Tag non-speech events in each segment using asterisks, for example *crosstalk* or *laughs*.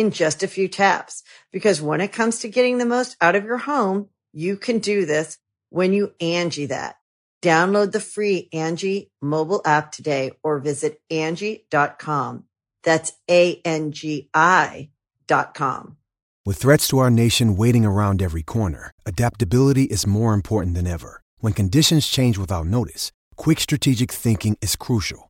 in just a few taps. Because when it comes to getting the most out of your home, you can do this when you Angi that. Download the free Angi mobile app today or visit Angi.com. That's A-N-G-I dot com. With threats to our nation waiting around every corner, adaptability is more important than ever. When conditions change without notice, quick strategic thinking is crucial.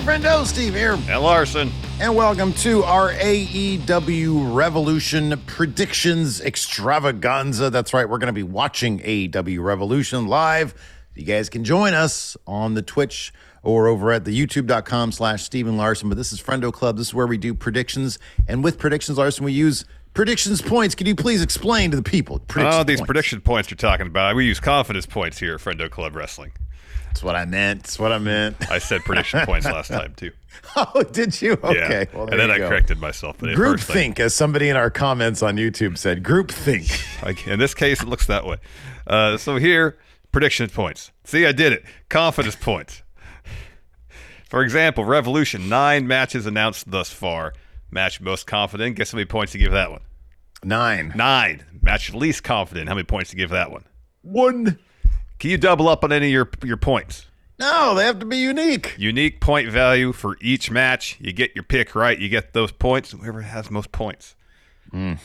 Hey, friendo, Steve here. And Larson. And welcome to our AEW Revolution Predictions Extravaganza. That's right, we're going to be watching AEW Revolution live. You guys can join us on the Twitch or over at the youtube.com slash Steve and Larson. But this is Friendo Club. This is where we do predictions. And with predictions, Larson, we use predictions points. Can you please explain to the people? Oh, these points. prediction points you're talking about. We use confidence points here at Friendo Club Wrestling. That's what I meant. That's what I meant. I said prediction *laughs* points last time too. Oh, did you? Okay. Yeah. Well, and then I go. corrected myself. But group think, as somebody in our comments on YouTube said, group think. *laughs* in this case, it looks that way. Uh, so here, prediction points. See, I did it. Confidence points. For example, Revolution, nine matches announced thus far. Match most confident. Guess how many points to give that one? Nine. Nine. Match least confident. How many points to give that one? One. Can you double up on any of your your points? No, they have to be unique. Unique point value for each match. You get your pick right, you get those points. Whoever has most points. Mm.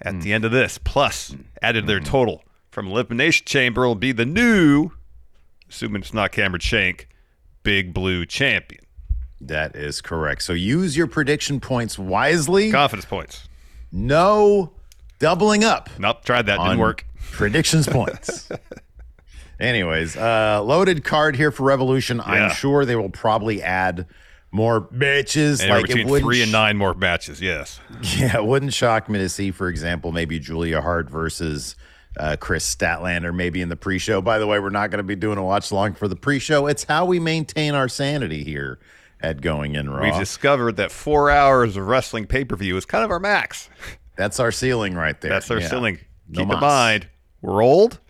At mm. the end of this, plus added their mm. total from Elimination Chamber will be the new, assuming it's not Cameron Shank, Big Blue Champion. That is correct. So use your prediction points wisely. Confidence points. No doubling up. Nope, tried that. Didn't work. Predictions points. *laughs* Anyways, uh, loaded card here for Revolution. Yeah. I'm sure they will probably add more matches. Like between three and nine more matches. Yes. *laughs* Yeah, it wouldn't shock me to see, for example, maybe Julia Hart versus uh, Kris Statlander, maybe in the pre-show. By the way, we're not going to be doing a watch long for the pre-show. It's how we maintain our sanity here at Going In Raw. We've discovered that four hours of wrestling pay-per-view is kind of our max. That's our ceiling right there. That's our yeah. ceiling. Keep no in mind, we're old.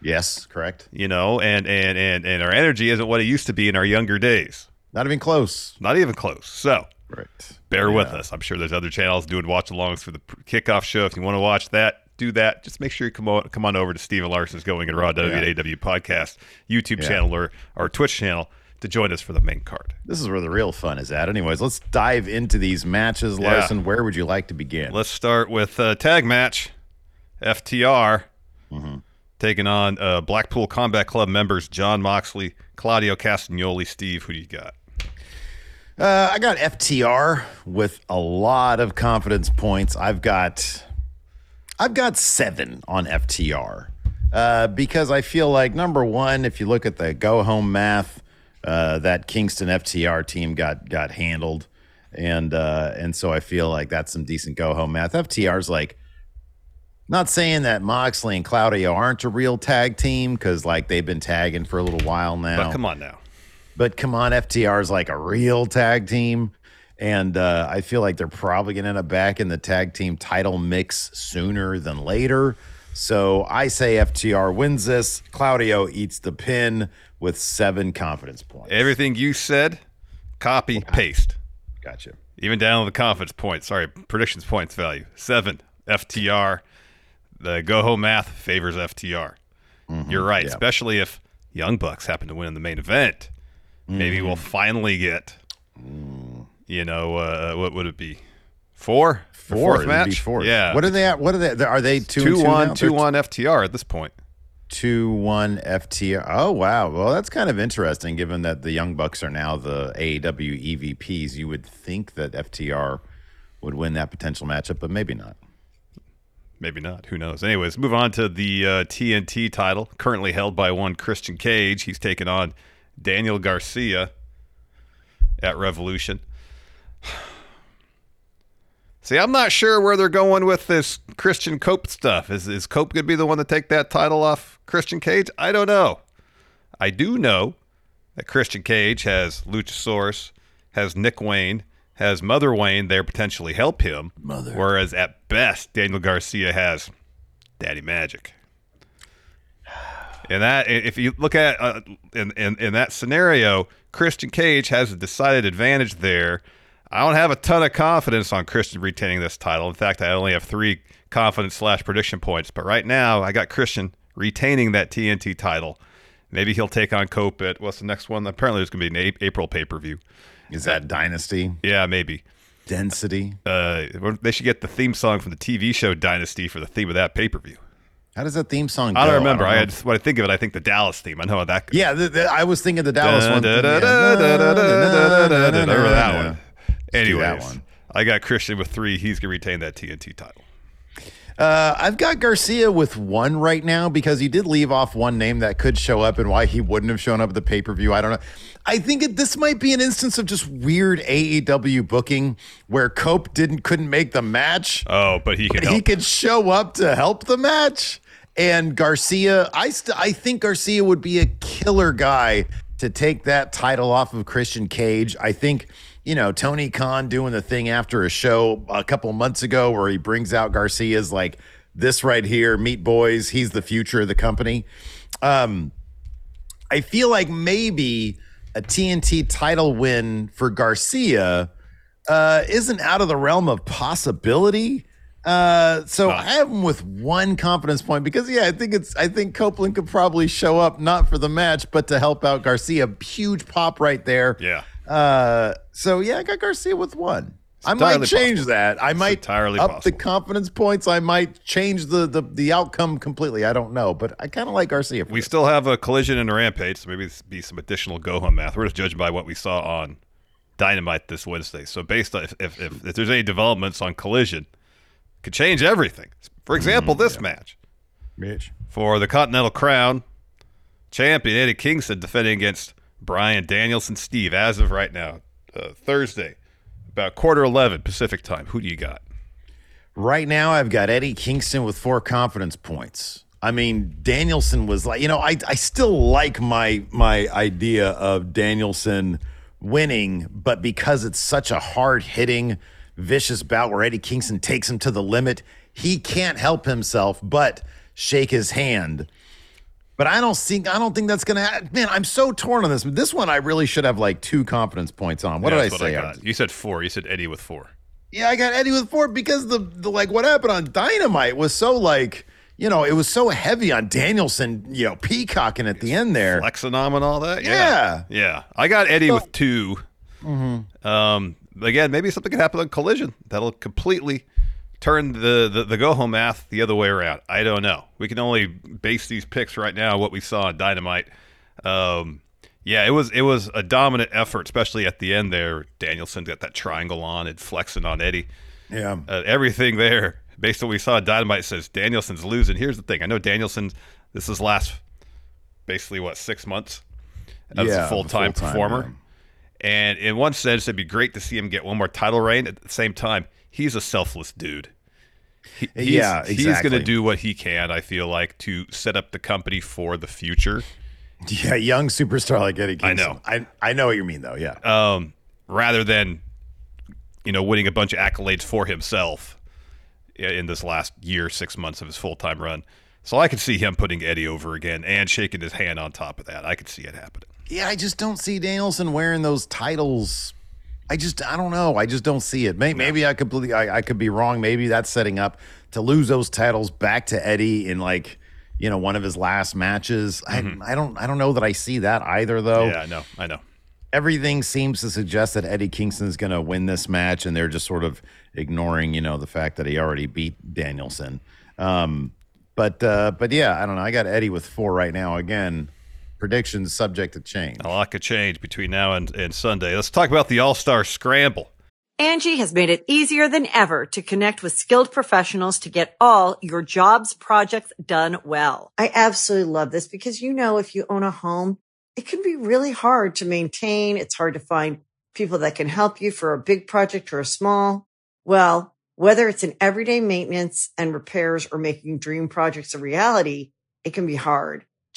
Yes, correct. You know, and and and and our energy isn't what it used to be in our younger days. Not even close. Not even close. So, right. Bear yeah. with us. I'm sure there's other channels doing watch alongs for the kickoff show. If you want to watch that, do that. Just make sure you come on, come on over to Steve and Larson's Going in Raw yeah. WAW podcast YouTube yeah. channel or our Twitch channel to join us for the main card. This is where the real fun is at. Anyways, let's dive into these matches. Larson, where would you like to begin? Let's start with a tag match. FTR. Mm-hmm taking on uh, Blackpool Combat Club members Jon Moxley, Claudio Castagnoli. Steve, who do you got? Uh, I got FTR with a lot of confidence points. I've got, I've got seven on FTR. uh, because I feel like number one, if you look at the go home math, uh, that Kingston FTR team got got handled, and uh, and so I feel like that's some decent go home math. FTR's like not saying that Moxley and Claudio aren't a real tag team because like they've been tagging for a little while now. But come on now. But come on, FTR is like a real tag team. And uh, I feel like they're probably going to end up back in the tag team title mix sooner than later. So I say FTR wins this. Claudio eats the pin with seven confidence points. Everything you said, copy, paste. Gotcha. Even down to the confidence points. Sorry, predictions points value. Seven, FTR. The go home math favors FTR. Mm-hmm. You're right, yeah. especially if Young Bucks happen to win in the main event. Maybe mm-hmm. we'll finally get, mm. you know, uh, what would it be? Four? The Four. Fourth match? be four. Yeah. What are they at? What are they? Are they two, two, and two one, two one FTR at this point. two one FTR. Oh wow, well that's kind of interesting. Given that the Young Bucks are now the AEW EVPs, you would think that FTR would win that potential matchup, but maybe not. Maybe not. Who knows? Anyways, move on to the uh, TNT title, currently held by one Christian Cage. He's taken on Daniel Garcia at Revolution. *sighs* See, I'm not sure where they're going with this Christian Cope stuff. Is is Cope going to be the one to take that title off Christian Cage? I don't know. I do know that Christian Cage has Luchasaurus, has Nick Wayne, has Mother Wayne there potentially help him. Mother. Whereas at best, Daniel Garcia has Daddy Magic. And that, if you look at uh, in, in in that scenario, Christian Cage has a decided advantage there. I don't have a ton of confidence on Christian retaining this title. In fact, I only have three confidence slash prediction points. But right now, I got Christian retaining that TNT title. Maybe he'll take on Cope at what's the next one? Apparently, there's going to be an A- April pay per view. Is that Dynasty? Yeah, maybe. Density. Uh, they should get the theme song from the TV show Dynasty for the theme of that pay per view. How does that theme song? Go? I don't remember. I, don't I had, when I think of it, I think the Dallas theme. I know how that. Goes. Yeah, the, the, I was thinking the Dallas one. Remember that one. Anyways. I got Christian with three. He's gonna retain that TNT title. Uh, I've got Garcia with one right now because he did leave off one name that could show up and why he wouldn't have shown up at the pay per view. I don't know. I think it, this might be an instance of just weird AEW booking where Cope didn't couldn't make the match. Oh, but he can he help. could show up to help the match. And Garcia, I st- I think Garcia would be a killer guy to take that title off of Christian Cage. I think you know Tony Khan doing the thing after a show a couple months ago where he brings out Garcia's like this right here, Meat Boys. He's the future of the company. Um, I feel like maybe a TNT title win for Garcia uh, isn't out of the realm of possibility. Uh, so I have him with one confidence point because yeah, I think it's I think Copeland could probably show up not for the match but to help out Garcia. Huge pop right there. Yeah. Uh, so yeah, I got Garcia with one. I might change possible. that. I might entirely up the confidence points. I might change the the, the outcome completely. I don't know, but I kind of like Garcia. We this. still have a collision and a rampage, so maybe this be some additional go home math. We're just judging by what we saw on Dynamite this Wednesday. So based on if if, if, if there's any developments on collision, could change everything. For mm-hmm. example, this match. Mitch. for the Continental Crown. Champion Eddie Kingston defending against Bryan Danielson Steve as of right now, uh, Thursday, about quarter 11 Pacific time. Who do you got? Right now, I've got Eddie Kingston with four confidence points. I mean, Danielson was like, you know, I, I still like my my idea of Danielson winning, but because it's such a hard hitting, vicious bout where Eddie Kingston takes him to the limit, he can't help himself but shake his hand. But I don't think I don't think that's gonna. ha- Man, I'm so torn on this. This one I really should have like two confidence points on. What Yeah, did I say? got. You said four. You said Eddie with four. Yeah, I got Eddie with four because the, the like what happened on Dynamite was so like you know it was so heavy on Danielson, you know, peacocking at the end there. Flexonom and all that? Yeah. Yeah. I got Eddie with 2 Um, again, maybe something could happen on collision that'll completely turn the, the, the go home math the other way around. I don't know. We can only base these picks right now on what we saw on Dynamite. Um, yeah, it was it was a dominant effort, especially at the end there. Danielson got that triangle on and flexing on Eddie. Yeah, Uh, everything there, based on what we saw, Dynamite says Danielson's losing. Here's the thing: I know Danielson's This is last basically what six months as Yeah, a full time performer. And in one sense, it'd be great to see him get one more title reign. At the same time, he's a selfless dude. He, he's, Yeah, He's going to do what he can. I feel like to set up the company for the future. Yeah, young superstar like Eddie I know. I I know what you mean though. Yeah. um, rather than you know winning a bunch of accolades for himself in this last year, six months of his full time run. So I could see him putting Eddie over again and shaking his hand on top of that. I could see it happening. Yeah, I just don't see Danielson wearing those titles. I just, I don't know. I just don't see it. Maybe, maybe I completely, I, I could be wrong. Maybe that's setting up to lose those titles back to Eddie in like, you know, one of his last matches. I, I don't, I don't know that I see that either, though. Yeah, I know, I know. Everything seems to suggest that Eddie Kingston is going to win this match, and they're just sort of ignoring, you know, the fact that he already beat Danielson. Um, but, uh, but yeah, I don't know. I got Eddie with four right now. Again, predictions subject to change. A lot could change between now and, and Sunday. Let's talk about the All Star Scramble. Angi has made it easier than ever to connect with skilled professionals to get all your jobs projects done well. I absolutely love this because, you know, if you own a home, it can be really hard to maintain. It's hard to find people that can help you for a big project or a small. Well, whether it's in everyday maintenance and repairs or making dream projects a reality, it can be hard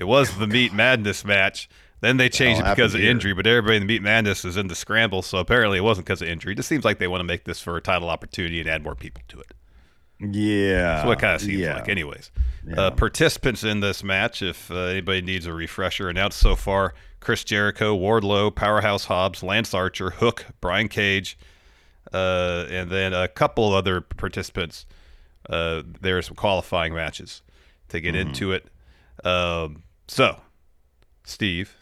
It was the Meat Madness match. Then they changed it because of here. injury, but everybody in the Meat Madness is in the scramble, so apparently it wasn't because of injury. It just seems like they want to make this for a title opportunity and add more people to it. Yeah. That's what it kind of seems yeah. like, anyways. Uh, participants in this match, if uh, anybody needs a refresher, announced so far Chris Jericho, Wardlow, Powerhouse Hobbs, Lance Archer, Hook, Brian Cage, uh, and then a couple other participants. Uh, there are some qualifying matches to get into it. Um, so, Steve,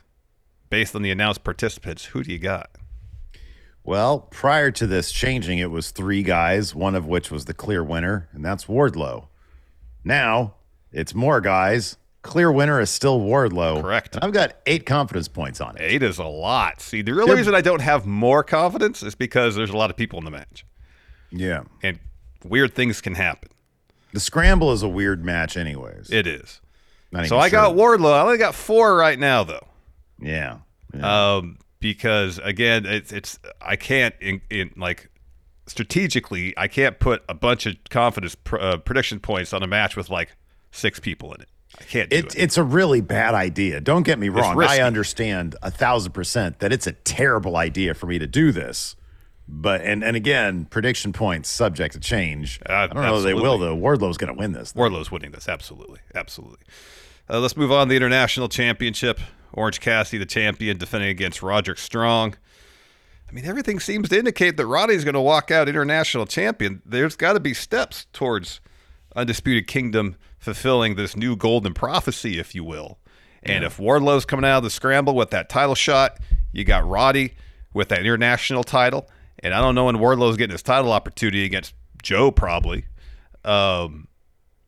based on the announced participants, who do you got? Well, prior to this changing, it was three guys, one of which was the clear winner, and that's Wardlow. Now it's more guys. Clear winner is still Wardlow. Correct. And I've got eight confidence points on it. Eight is a lot. See, the real They're- reason I don't have more confidence is because there's a lot of people in the match, Yeah. and weird things can happen. The scramble is a weird match, anyways. It is. So even I got. Wardlow. I only got four right now, though. Yeah. yeah. um, because again, it's it's I can't in, in like strategically I can't put a bunch of confidence pr- uh, prediction points on a match with like six people in it. I can't do It, it. it's a really bad idea. Don't get me wrong. I understand a thousand percent that it's a terrible idea for me to do this. But and and again, prediction points subject to change. Uh, I don't know if they will though. Wardlow's going to win this. Wardlow's winning this. Absolutely, absolutely. Uh, let's move on to the international championship. Orange Cassidy, the champion, defending against Roderick Strong. I mean, everything seems to indicate that Roddy's going to walk out international champion. There's got to be steps towards Undisputed Kingdom fulfilling this new golden prophecy, if you will. And if Wardlow's coming out of the scramble with that title shot, you got Roddy with that international title. And I don't know when Wardlow's getting his title opportunity against Joe, probably. Um,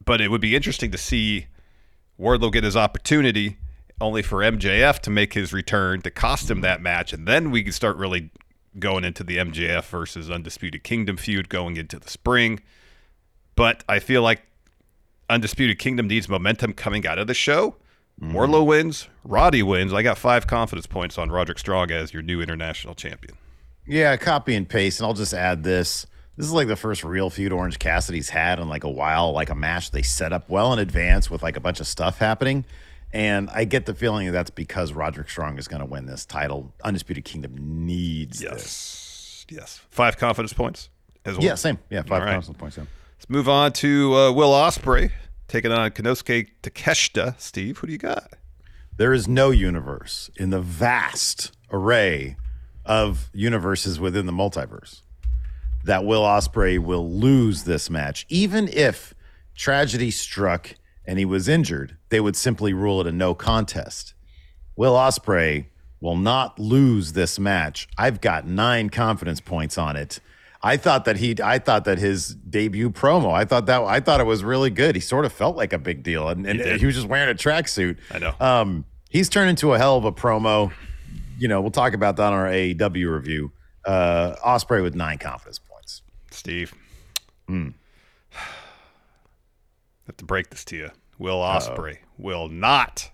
but it would be interesting to see Wardlow get his opportunity only for MJF to make his return to cost him that match. And then we can start really going into the MJF versus Undisputed Kingdom feud going into the spring. But I feel like Undisputed Kingdom needs momentum coming out of the show. Wardlow wins, Roddy wins. I got five confidence points on Roderick Strong as your new international champion. Yeah, copy and paste, and I'll just add this. This is like the first real feud Orange Cassidy's had in like a while, like a match they set up well in advance with like a bunch of stuff happening. And I get the feeling that that's because Roderick Strong is going to win this title. Undisputed Kingdom needs this. Yes. Yes. Five confidence points as well. Yeah, same. Yeah, five right. constant points. Yeah. Let's move on to uh, Will Ospreay taking on Konosuke Takeshita. Steve, who do you got? There is no universe in the vast array of universes within the multiverse that Will Ospreay will lose this match. Even if tragedy struck and he was injured, they would simply rule it a no contest. Will Ospreay will not lose this match. I've got nine confidence points on it. I thought that he, I thought that his debut promo, I thought that, I thought it was really good. He sort of felt like a big deal, and, and did. he was just wearing a tracksuit. I know. Um, he's turned into a hell of a promo. You know, we'll talk about that on our AEW review. Uh, Ospreay with nine confidence points. Steve. *sighs* have to break this to you. Will Ospreay will not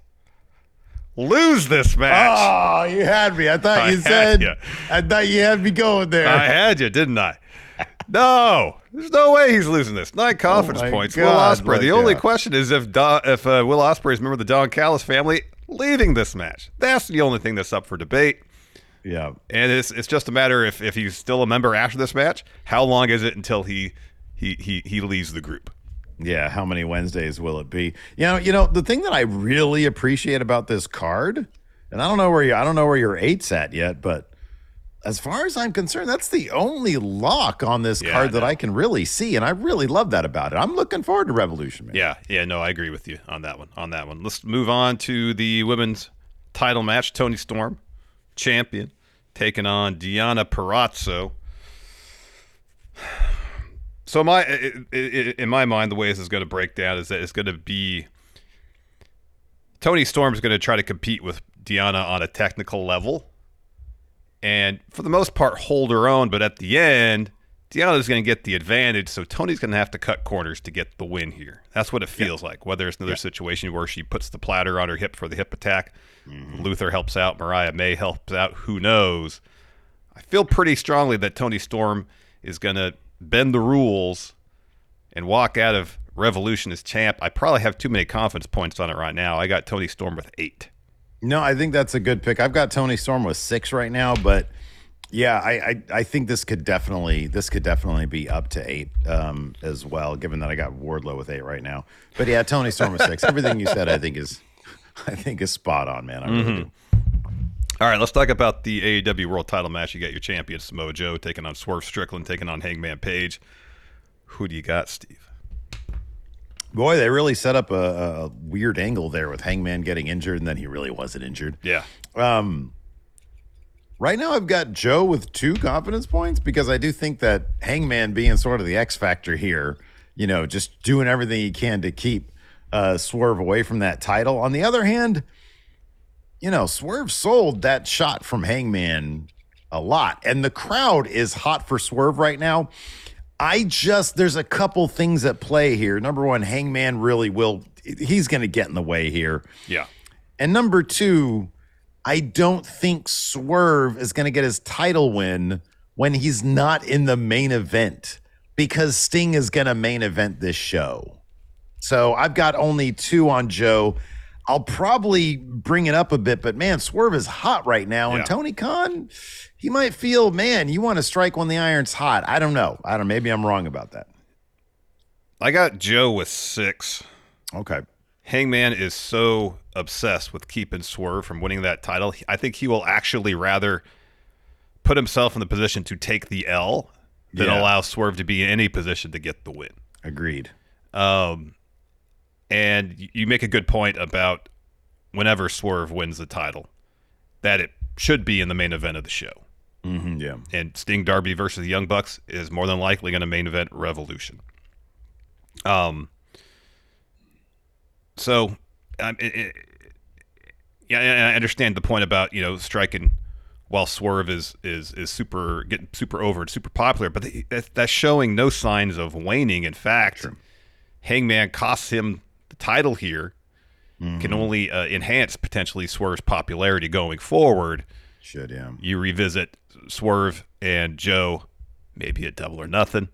lose this match. Oh, you had me. I thought *laughs* I you said. ya. I thought you had me going there. I had you, didn't I? *laughs* No, there's no way he's losing this. Nine confidence Oh points. Will God, Ospreay. The only question is if Don, if uh, Will Ospreay is a member of the Don Callis family leaving this match. That's the only thing that's up for debate. yeah. And it's it's just a matter if if he's still a member after this match. How long is it until he he he he leaves the group? Yeah, how many Wednesdays will it be? You know, you know, the thing that I really appreciate about this card, and I don't know where you I don't know where your eight's at yet, but as far as I'm concerned, that's the only lock on this Yeah, card that. I can really see, and I really love that about it. I'm looking forward to Revolution, man. Yeah, yeah, no, I agree with you on that one. On that one, let's move on to the women's title match. Toni Storm, champion, taking on Deonna Purrazzo. *sighs* So my, in my mind, the way this is going to break down is that it's going to be Toni Storm's going to try to compete with Deonna on a technical level, and for the most part, hold her own. But at the end, Deonna's going to get the advantage, so Toni's going to have to cut corners to get the win here. That's what it feels like. Whether it's another situation where she puts the platter on her hip for the hip attack, mm-hmm. Luther helps out, Mariah May helps out, who knows? I feel pretty strongly that Toni Storm is going to bend the rules and walk out of Revolution as champ. I probably have too many confidence points on it right now. I got Toni Storm with eight. No, I think that's a good pick. I've got Toni Storm with six right now, but yeah, I I, I think this could definitely this could definitely be up to eight um, as well, given that I got Wardlow with eight right now. But yeah, Toni Storm with six. Everything you said, I think is I think is spot on, man. I really do. All right, let's talk about the AEW World Title match. You got your champion Samoa Joe taking on Swerve Strickland, taking on Hangman Page. Who do you got, Steve? Boy, they really set up a, a weird angle there with Hangman getting injured, and then he really wasn't injured. Yeah, Um, right now, I've got Joe with two confidence points because I do think that Hangman being sort of the X factor here, you know, just doing everything he can to keep uh, Swerve away from that title. On the other hand, you know, Swerve sold that shot from Hangman a lot, and the crowd is hot for Swerve right now. I just there's a couple things at play here. Number one, Hangman really will he's going to get in the way here. yeah. And number two, I don't think Swerve is going to get his title win when he's not in the main event because Sting is going to main event this show. So I've got only two on Joe. I'll probably bring it up a bit, but man, Swerve is hot right now. Yeah. And Tony Khan, he might feel, man, you want to strike when the iron's hot. I don't know. I don't. Maybe I'm wrong about that. I got Joe with six. Okay. Hangman is so obsessed with keeping Swerve from winning that title. I think he will actually rather put himself in the position to take the L than Yeah. allow Swerve to be in any position to get the win. Agreed. Um, and you make a good point about whenever Swerve wins the title, that it should be in the main event of the show. hmm yeah. And Sting Darby versus the Young Bucks is more than likely going to main event Revolution. Um. So, um, it, it, yeah, I understand the point about you know striking while Swerve is is is super getting super over and super popular, but that, that's showing no signs of waning. In fact, Hangman costs him title here, can mm-hmm. only uh, enhance potentially Swerve's popularity going forward. Should yeah. You revisit Swerve and Joe, maybe a Double or Nothing.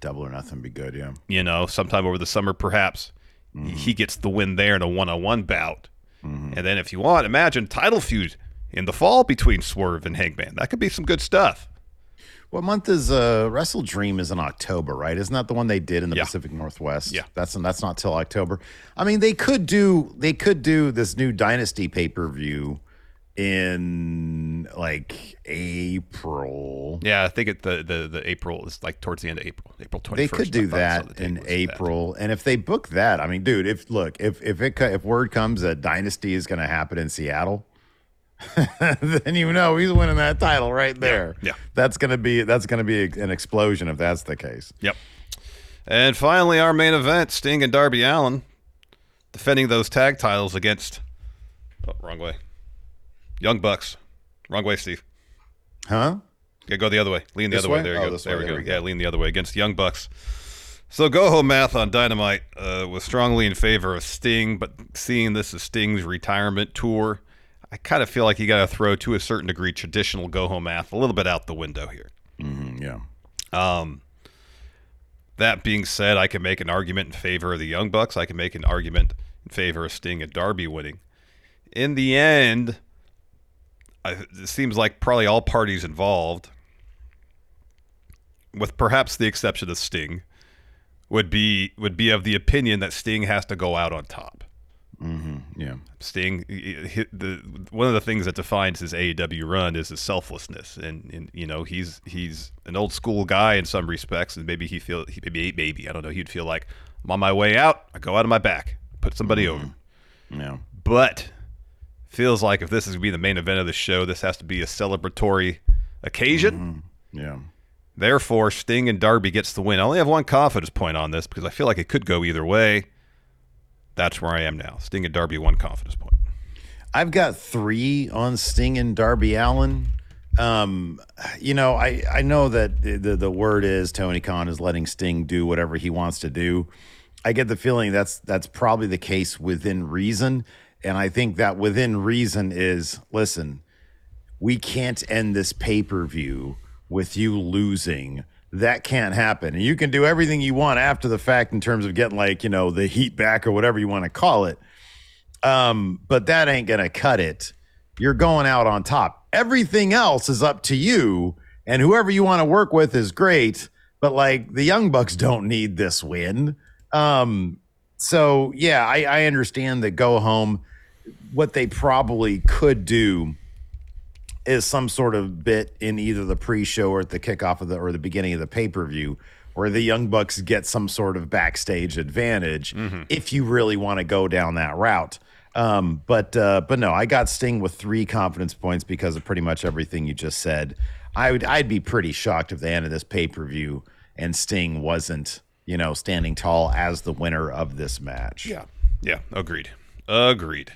Double or nothing be good. Yeah. You know, sometime over the summer, perhaps he mm-hmm. gets the win there in a one-on-one bout, mm-hmm. and then if you want, imagine title feud in the fall between Swerve and Hangman. That could be some good stuff. What month is uh Wrestle Dream is in October, right? Isn't that the one they did in the Yeah. Pacific Northwest? Yeah. That's that's not till October. I mean, they could do they could do this new Dynasty pay-per-view in like April. Yeah, I think it, the, the the April is like towards the end of April, April twenty They could do that in April, and if they book that, I mean, dude, if look, if if it if word comes that Dynasty is going to happen in Seattle, *laughs* then you know he's winning that title right there. yeah. that's gonna be that's gonna be an explosion if that's the case. Yep. And finally, our main event: Sting and Darby Allin defending those tag titles against. Oh, wrong way. Young Bucks. Wrong way, Steve. Huh? Yeah, go the other way. Lean the This other way. way? There you Oh, go. There, way. we There go. we go. Yeah, lean the other way against Young Bucks. So go home math on Dynamite uh, was strongly in favor of Sting, but seeing this as Sting's retirement tour, I kind of feel like you got to throw to a certain degree traditional go home math a little bit out the window here. Mm, yeah. Um, that being said, I can make an argument in favor of the Young Bucks. I can make an argument in favor of Sting and Darby winning. In the end, I, it seems like probably all parties involved, with perhaps the exception of Sting, would be would be of the opinion that Sting has to go out on top. Mm-hmm. Yeah. Sting, he- he- the one of the things that defines his AEW run is his selflessness, and, and you know he's he's an old school guy in some respects, and maybe he feel he maybe maybe I don't know he'd feel like I'm on my way out, I go out of my back, put somebody mm-hmm. over, Yeah. but feels like if this is gonna be the main event of the show, this has to be a celebratory occasion. Mm-hmm. Yeah. Therefore, Sting and Darby gets the win. I only have one confidence point on this because I feel like it could go either way. That's where I am now. Sting and Darby, one confidence point. I've got three on Sting and Darby Allin. Um, you know, I, I know that the, the word is Tony Khan is letting Sting do whatever he wants to do. I get the feeling that's that's probably the case within reason, and I think that within reason is listen, we can't end this pay per view with you losing. That can't happen. And you can do everything you want after the fact in terms of getting like you know the heat back or whatever you want to call it. Um, but that ain't gonna cut it. You're going out on top. Everything else is up to you, and whoever you want to work with is great. But like the Young Bucks don't need this win. Um, so yeah, I, I understand that go home. What they probably could do is some sort of bit in either the pre-show or at the kickoff of the or the beginning of the pay-per-view where the young bucks get some sort of backstage advantage if you really want to go down that route um, but uh, but no i got sting with three confidence points because of pretty much everything you just said i would i'd be pretty shocked if the end of this pay-per-view and sting wasn't you know standing tall as the winner of this match Yeah. Yeah. Agreed. Agreed.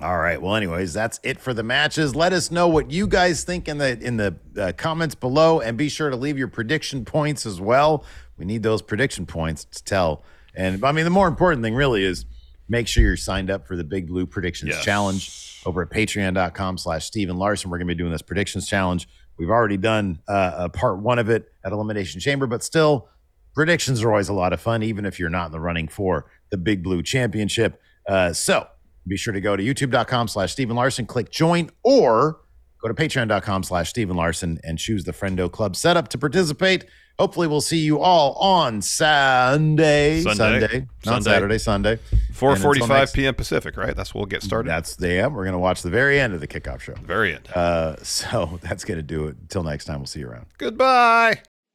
All right. Well, anyways, that's it for the matches. Let us know what you guys think in the in the uh, comments below, and be sure to leave your prediction points as well. We need those prediction points to tell. And I mean, the more important thing really is make sure you're signed up for the Big Blue Predictions Yes. Challenge over at Patreon.com/slash Steve and Larson. We're going to be doing this predictions challenge. We've already done uh, a part one of it at Elimination Chamber, but still, predictions are always a lot of fun, even if you're not in the running for the Big Blue Championship. Uh, so be sure to go to youtube.com slash Steve and Larson, click join, or go to patreon.com slash Steve and Larson and choose the Friendo Club setup to participate. Hopefully, we'll see you all on Sunday. Sunday. Not Sunday. Saturday, Sunday. 4:45 p.m. Pacific, right? That's we'll get started. That's the yeah. We're gonna watch the very end of the kickoff show. The very end. Uh, *laughs* so that's gonna do it. Until next time, we'll see you around. Goodbye.